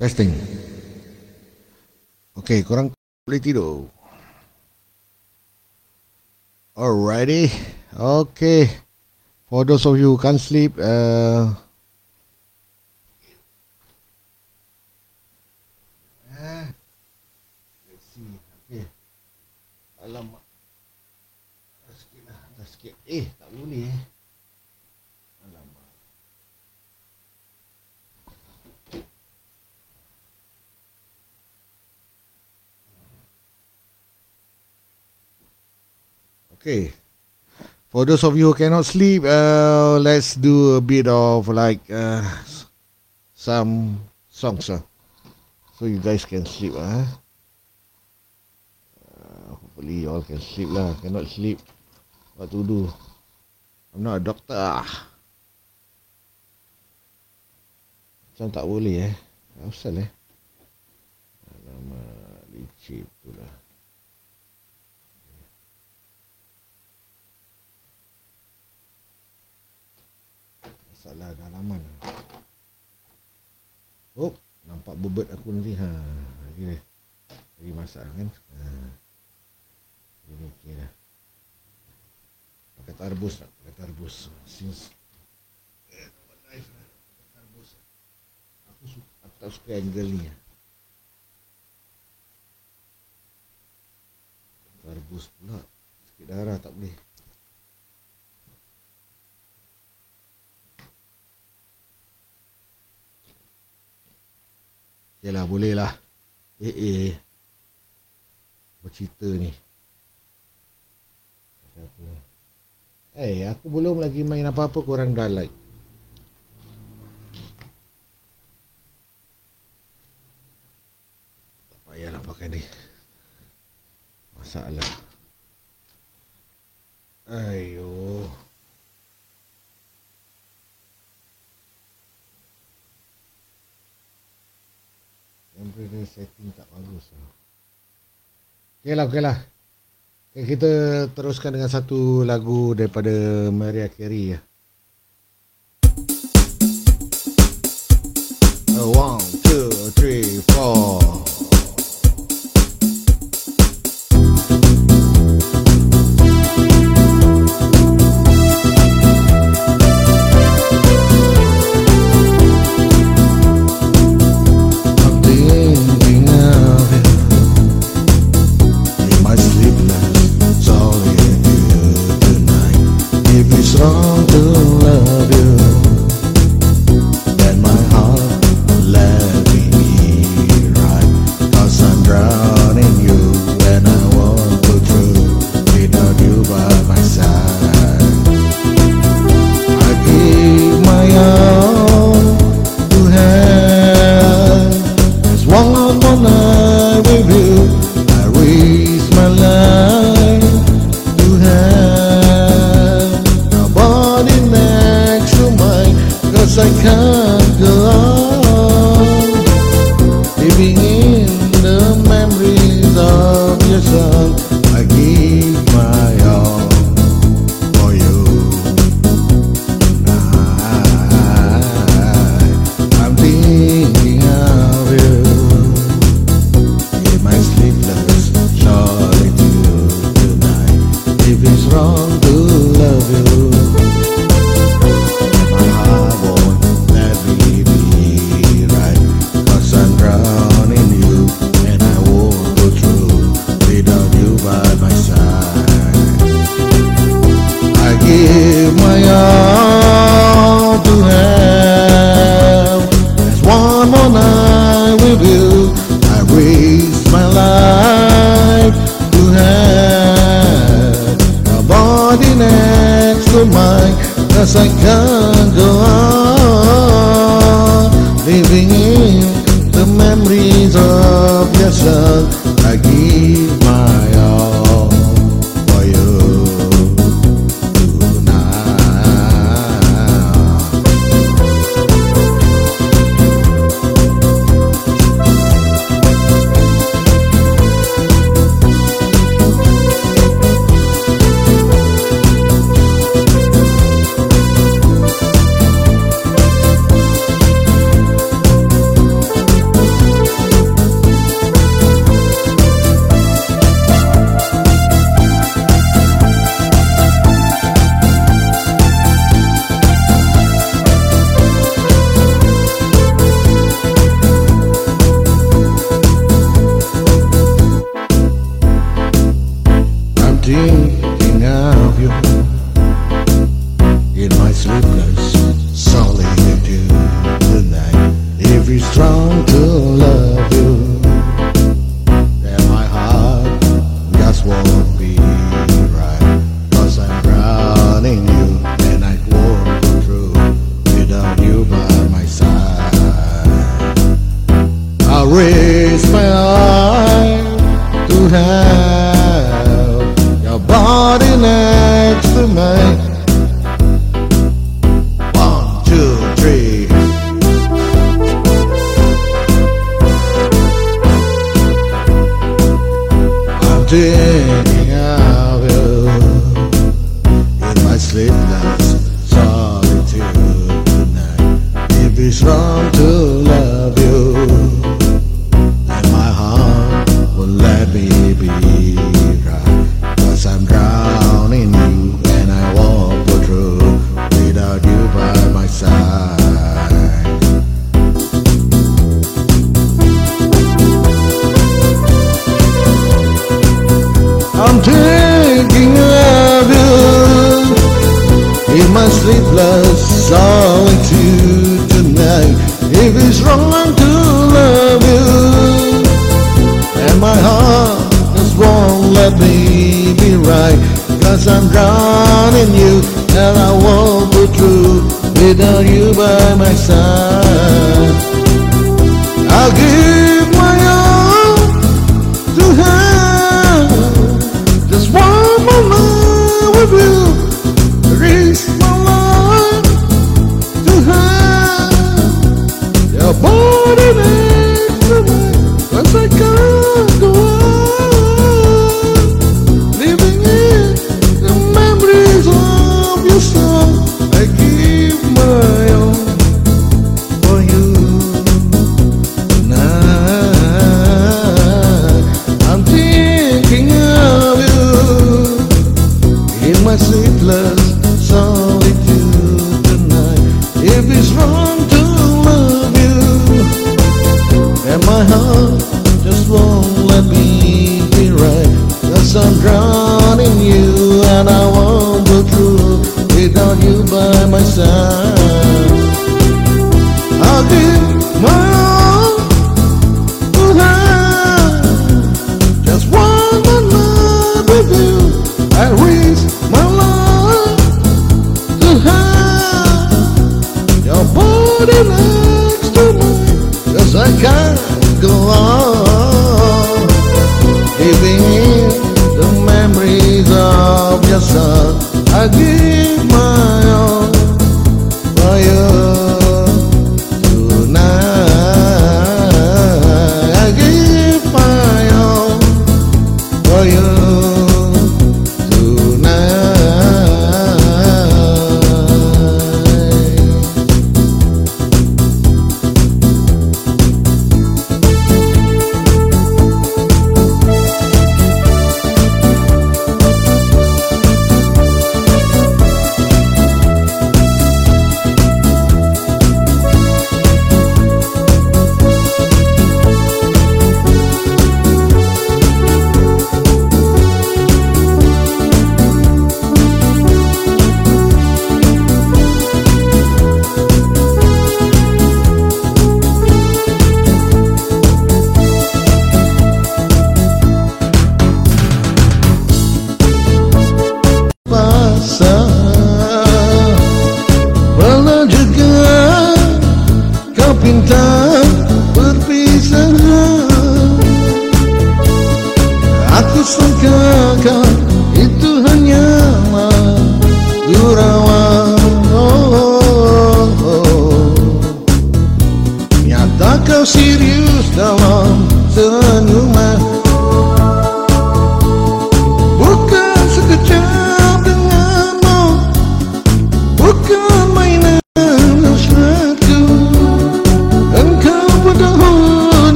Testing. Okay, korang boleh tidur. Alrighty. Okay. For those of you who can't sleep, uh. Okay. Alamak. Dah sikit lah. Dah sikit. Eh, tak boleh eh. Alamak. Okay. For those of you who cannot sleep, uh, let's do a bit of like uh, some songs, uh, so you guys can sleep, uh. uh. Hopefully you all can sleep lah. Cannot sleep, what to do? I'm not a doctor. Ah. Macam tak boleh eh. Asal eh. Alamak, licik Masalah dalaman. Oh, nampak bebet aku nanti. Ha, lagi lagi masak kan. Ha. Ini okey dah. Pakai tarbus tak? Pakai tarbus. Since eh, nampak nice lah. Tarbus. Aku suka, aku tak suka angle ni. Tarbus pula. Sikit darah tak boleh. Yalah boleh lah Eh eh. Bercerita ni. Eh hey, aku belum lagi main apa-apa korang dah like. Tak payahlah pakai ni. Masalah. Ayo Temperature setting tak bagus lah. Okey lah, okey lah. Okay, kita teruskan dengan satu lagu daripada Maria Carey ya. One, two, three, four. to love. I'm drowning you, and I won't go through without you by my side. be right, cause I'm drowning.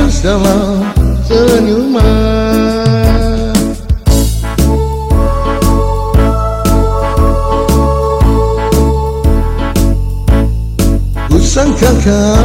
bersama senyuman. Kusangkakan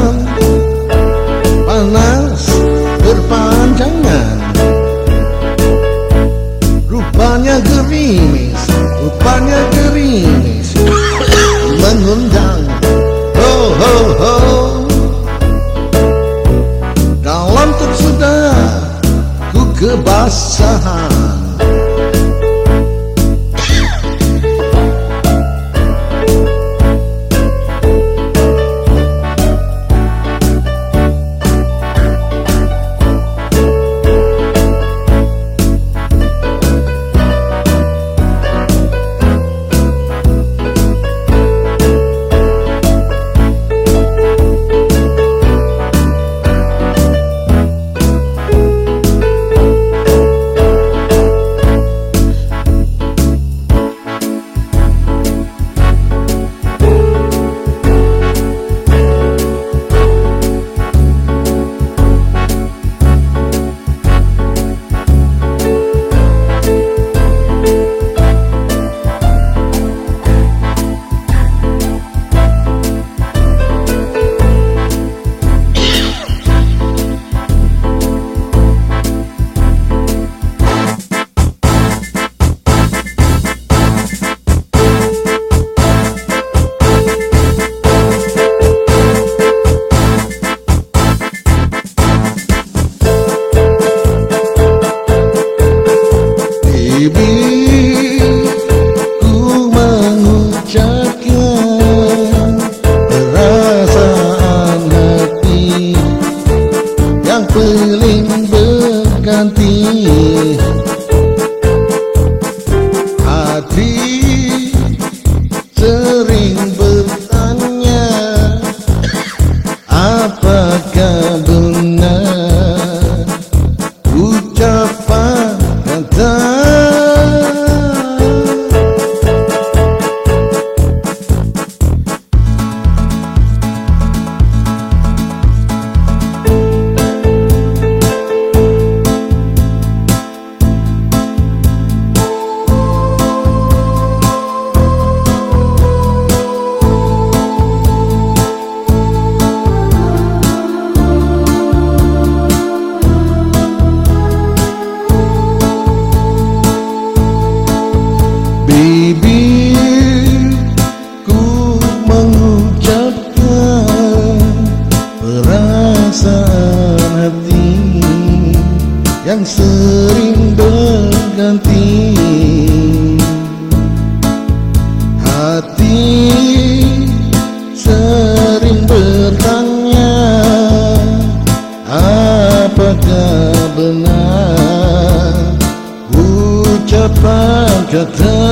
hati sering bertanya apakah benar? Ucapan kata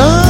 cintaku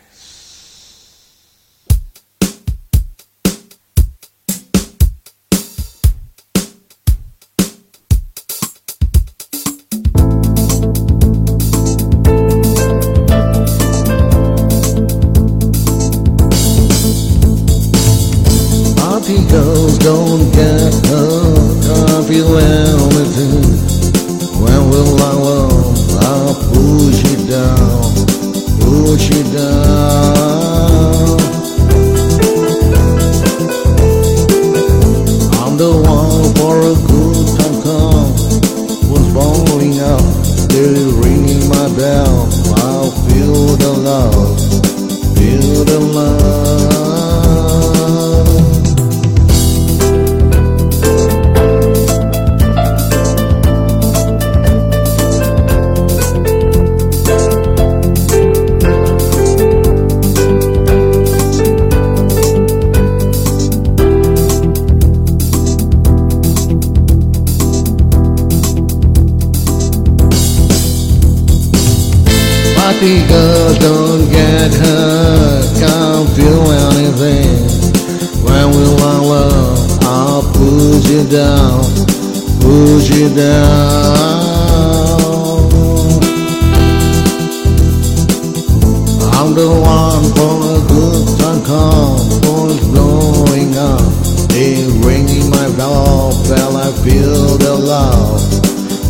love,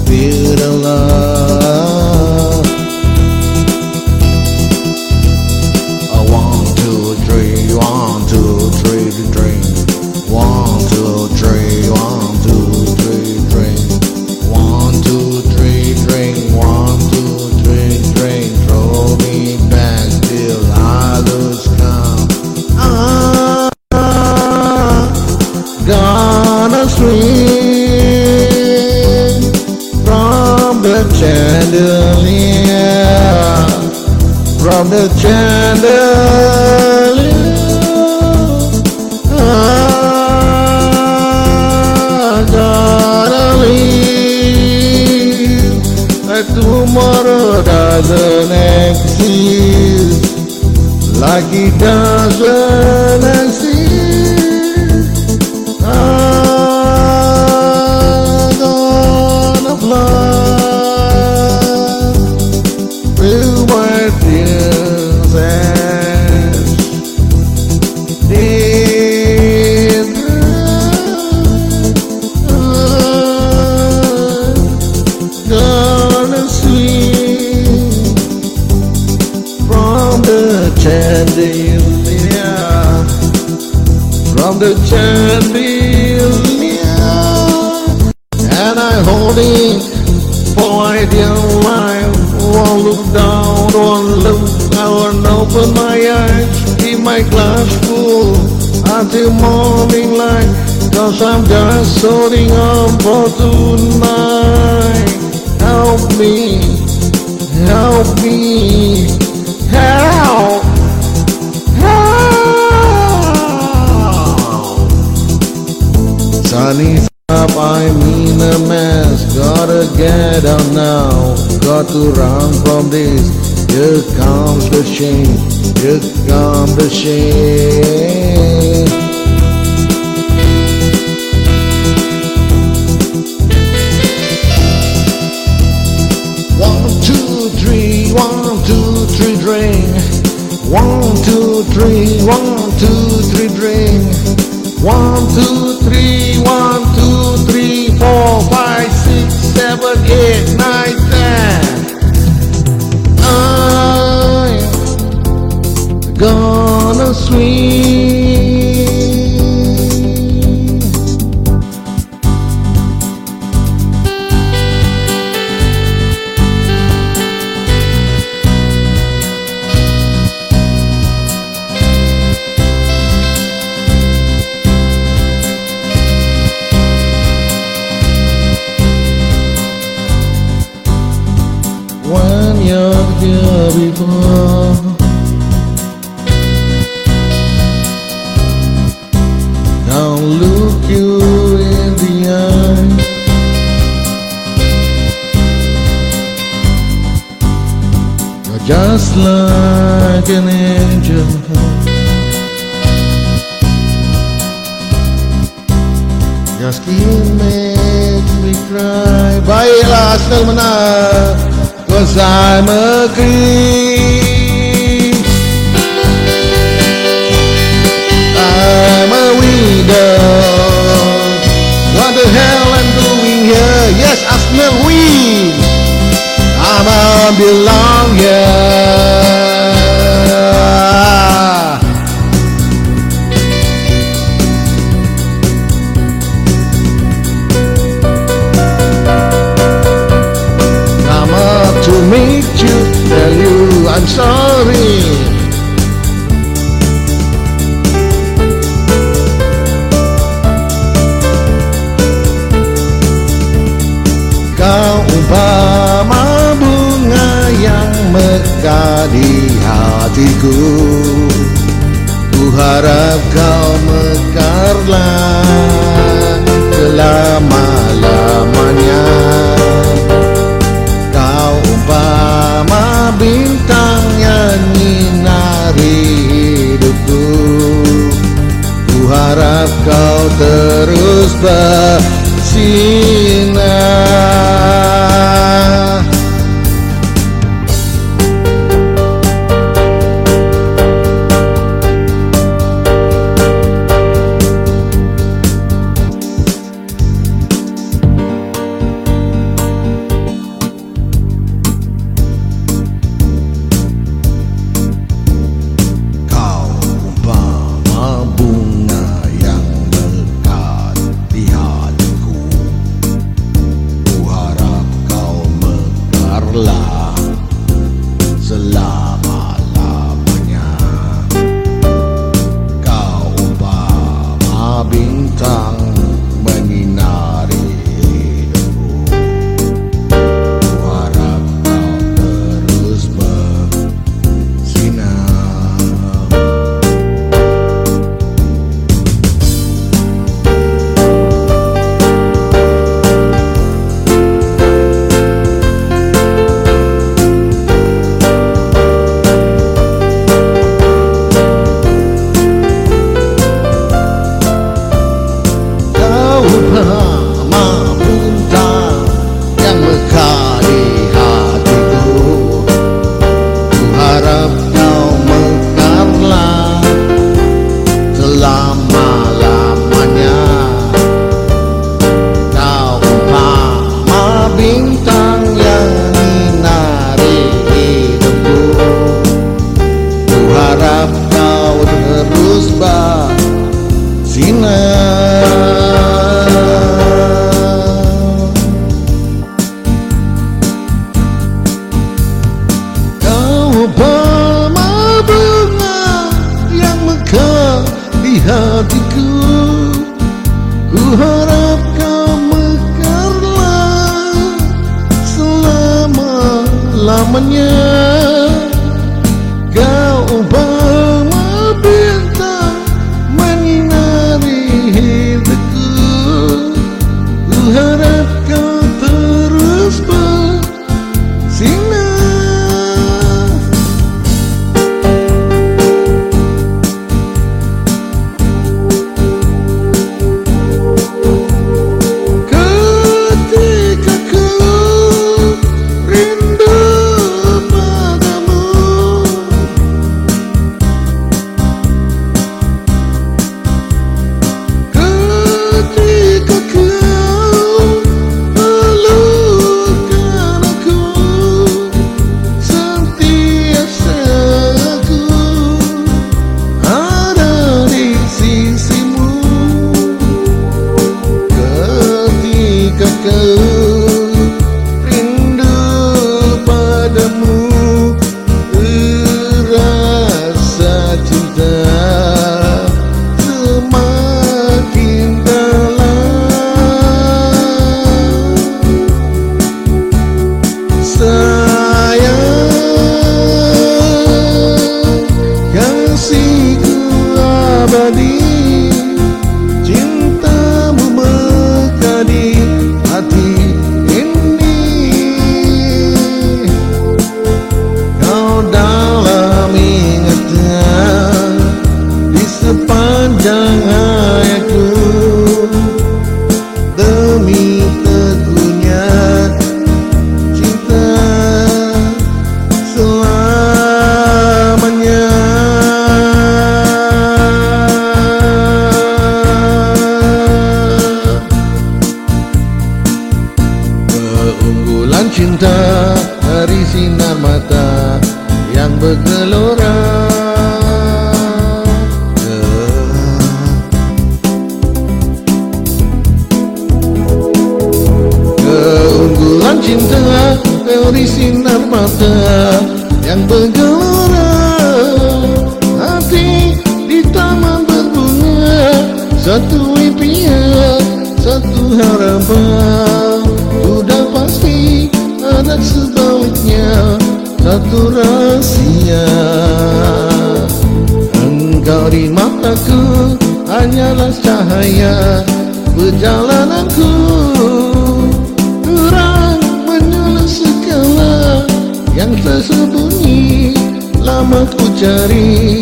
build a love. And I hold it. for my dear life won't look down won't look I won't open my eyes keep my glass full. Until morning light Cause I'm just holding on for tonight. Help me, help me, help, help. Sunny's up, I'm in a mess. Gotta get out now. Got to run from this. Here comes the shame. Here comes the shame. One, two, three, one, two, three, drink. One, two, three, one, two, three, drink. One, you're you in the eye. Just like an angel. Cause I'm a king. see hanyalah cahaya Perjalananku Terang menyala segala Yang tersembunyi. Lama ku cari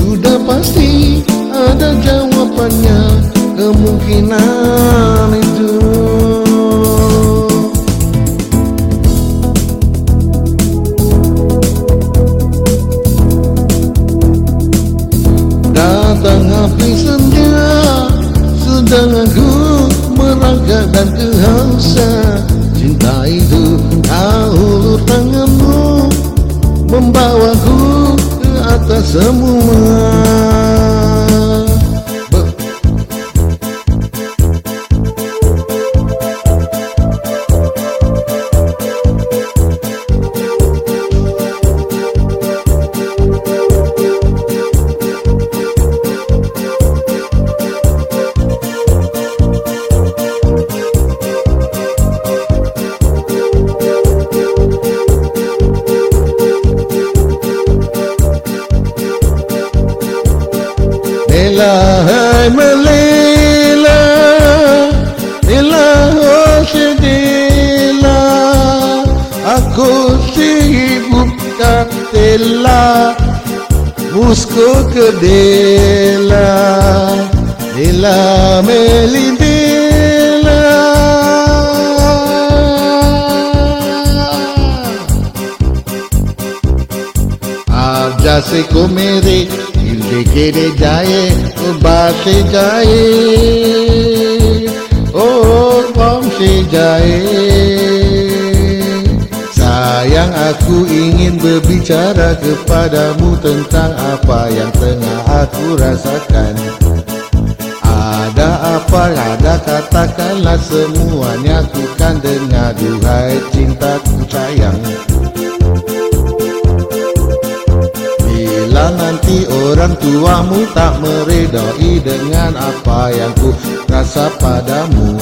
Sudah pasti ada jawabannya Kemungkinan itu aku meraga dan kehausan Cinta itu kau tanganmu Membawaku ke atas semua Ilah melindila Abjase kumiri Dikiri jaye, basi jaye Oh, bangsi jaye Sayang aku ingin berbicara kepadamu Tentang apa yang tengah aku rasakan Ada apa, ada katakanlah semuanya Ku kan dengar duhai cintaku sayang. Bila nanti orang tuamu tak meredai dengan apa yang ku rasa padamu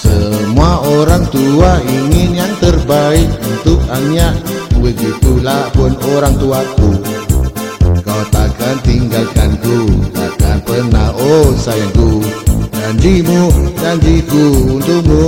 Semua orang tua ingin yang terbaik untuk anak Begitulah pun orang tuaku Kau takkan tinggalkan ku, takkan pernah oh sayangku. Janjimu, janjiku untukmu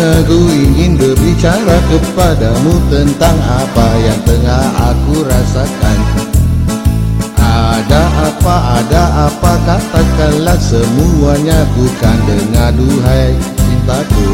aku ingin berbicara kepadamu Tentang apa yang tengah aku rasakan. Ada apa, ada apa Katakanlah semuanya Bukan dengar duhai cintaku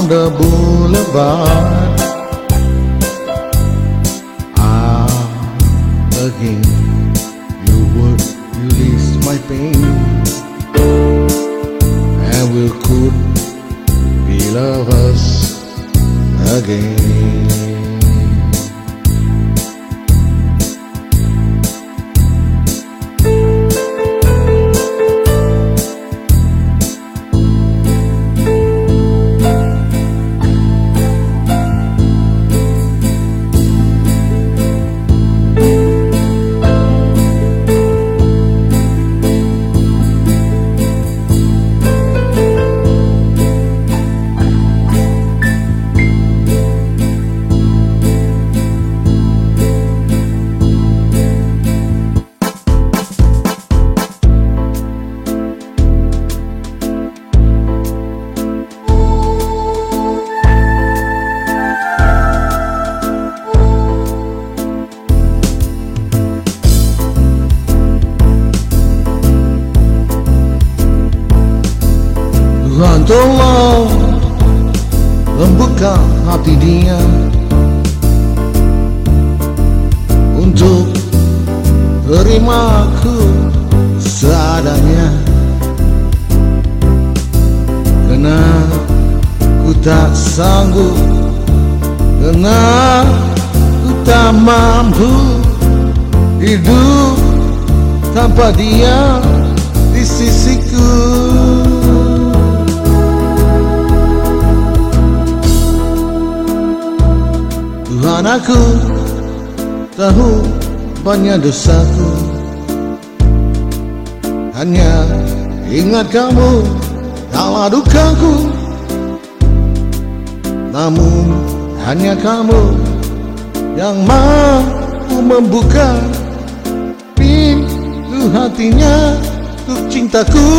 on the boulevard. Ah, again, Tak mampu. Hidup tanpa dia di sisiku. Tuhan aku tahu banyak dosaku. Hanya ingat kamu dalam dukaku. Namun hanya kamu yang mampu membuka pintu hatinya untuk cintaku.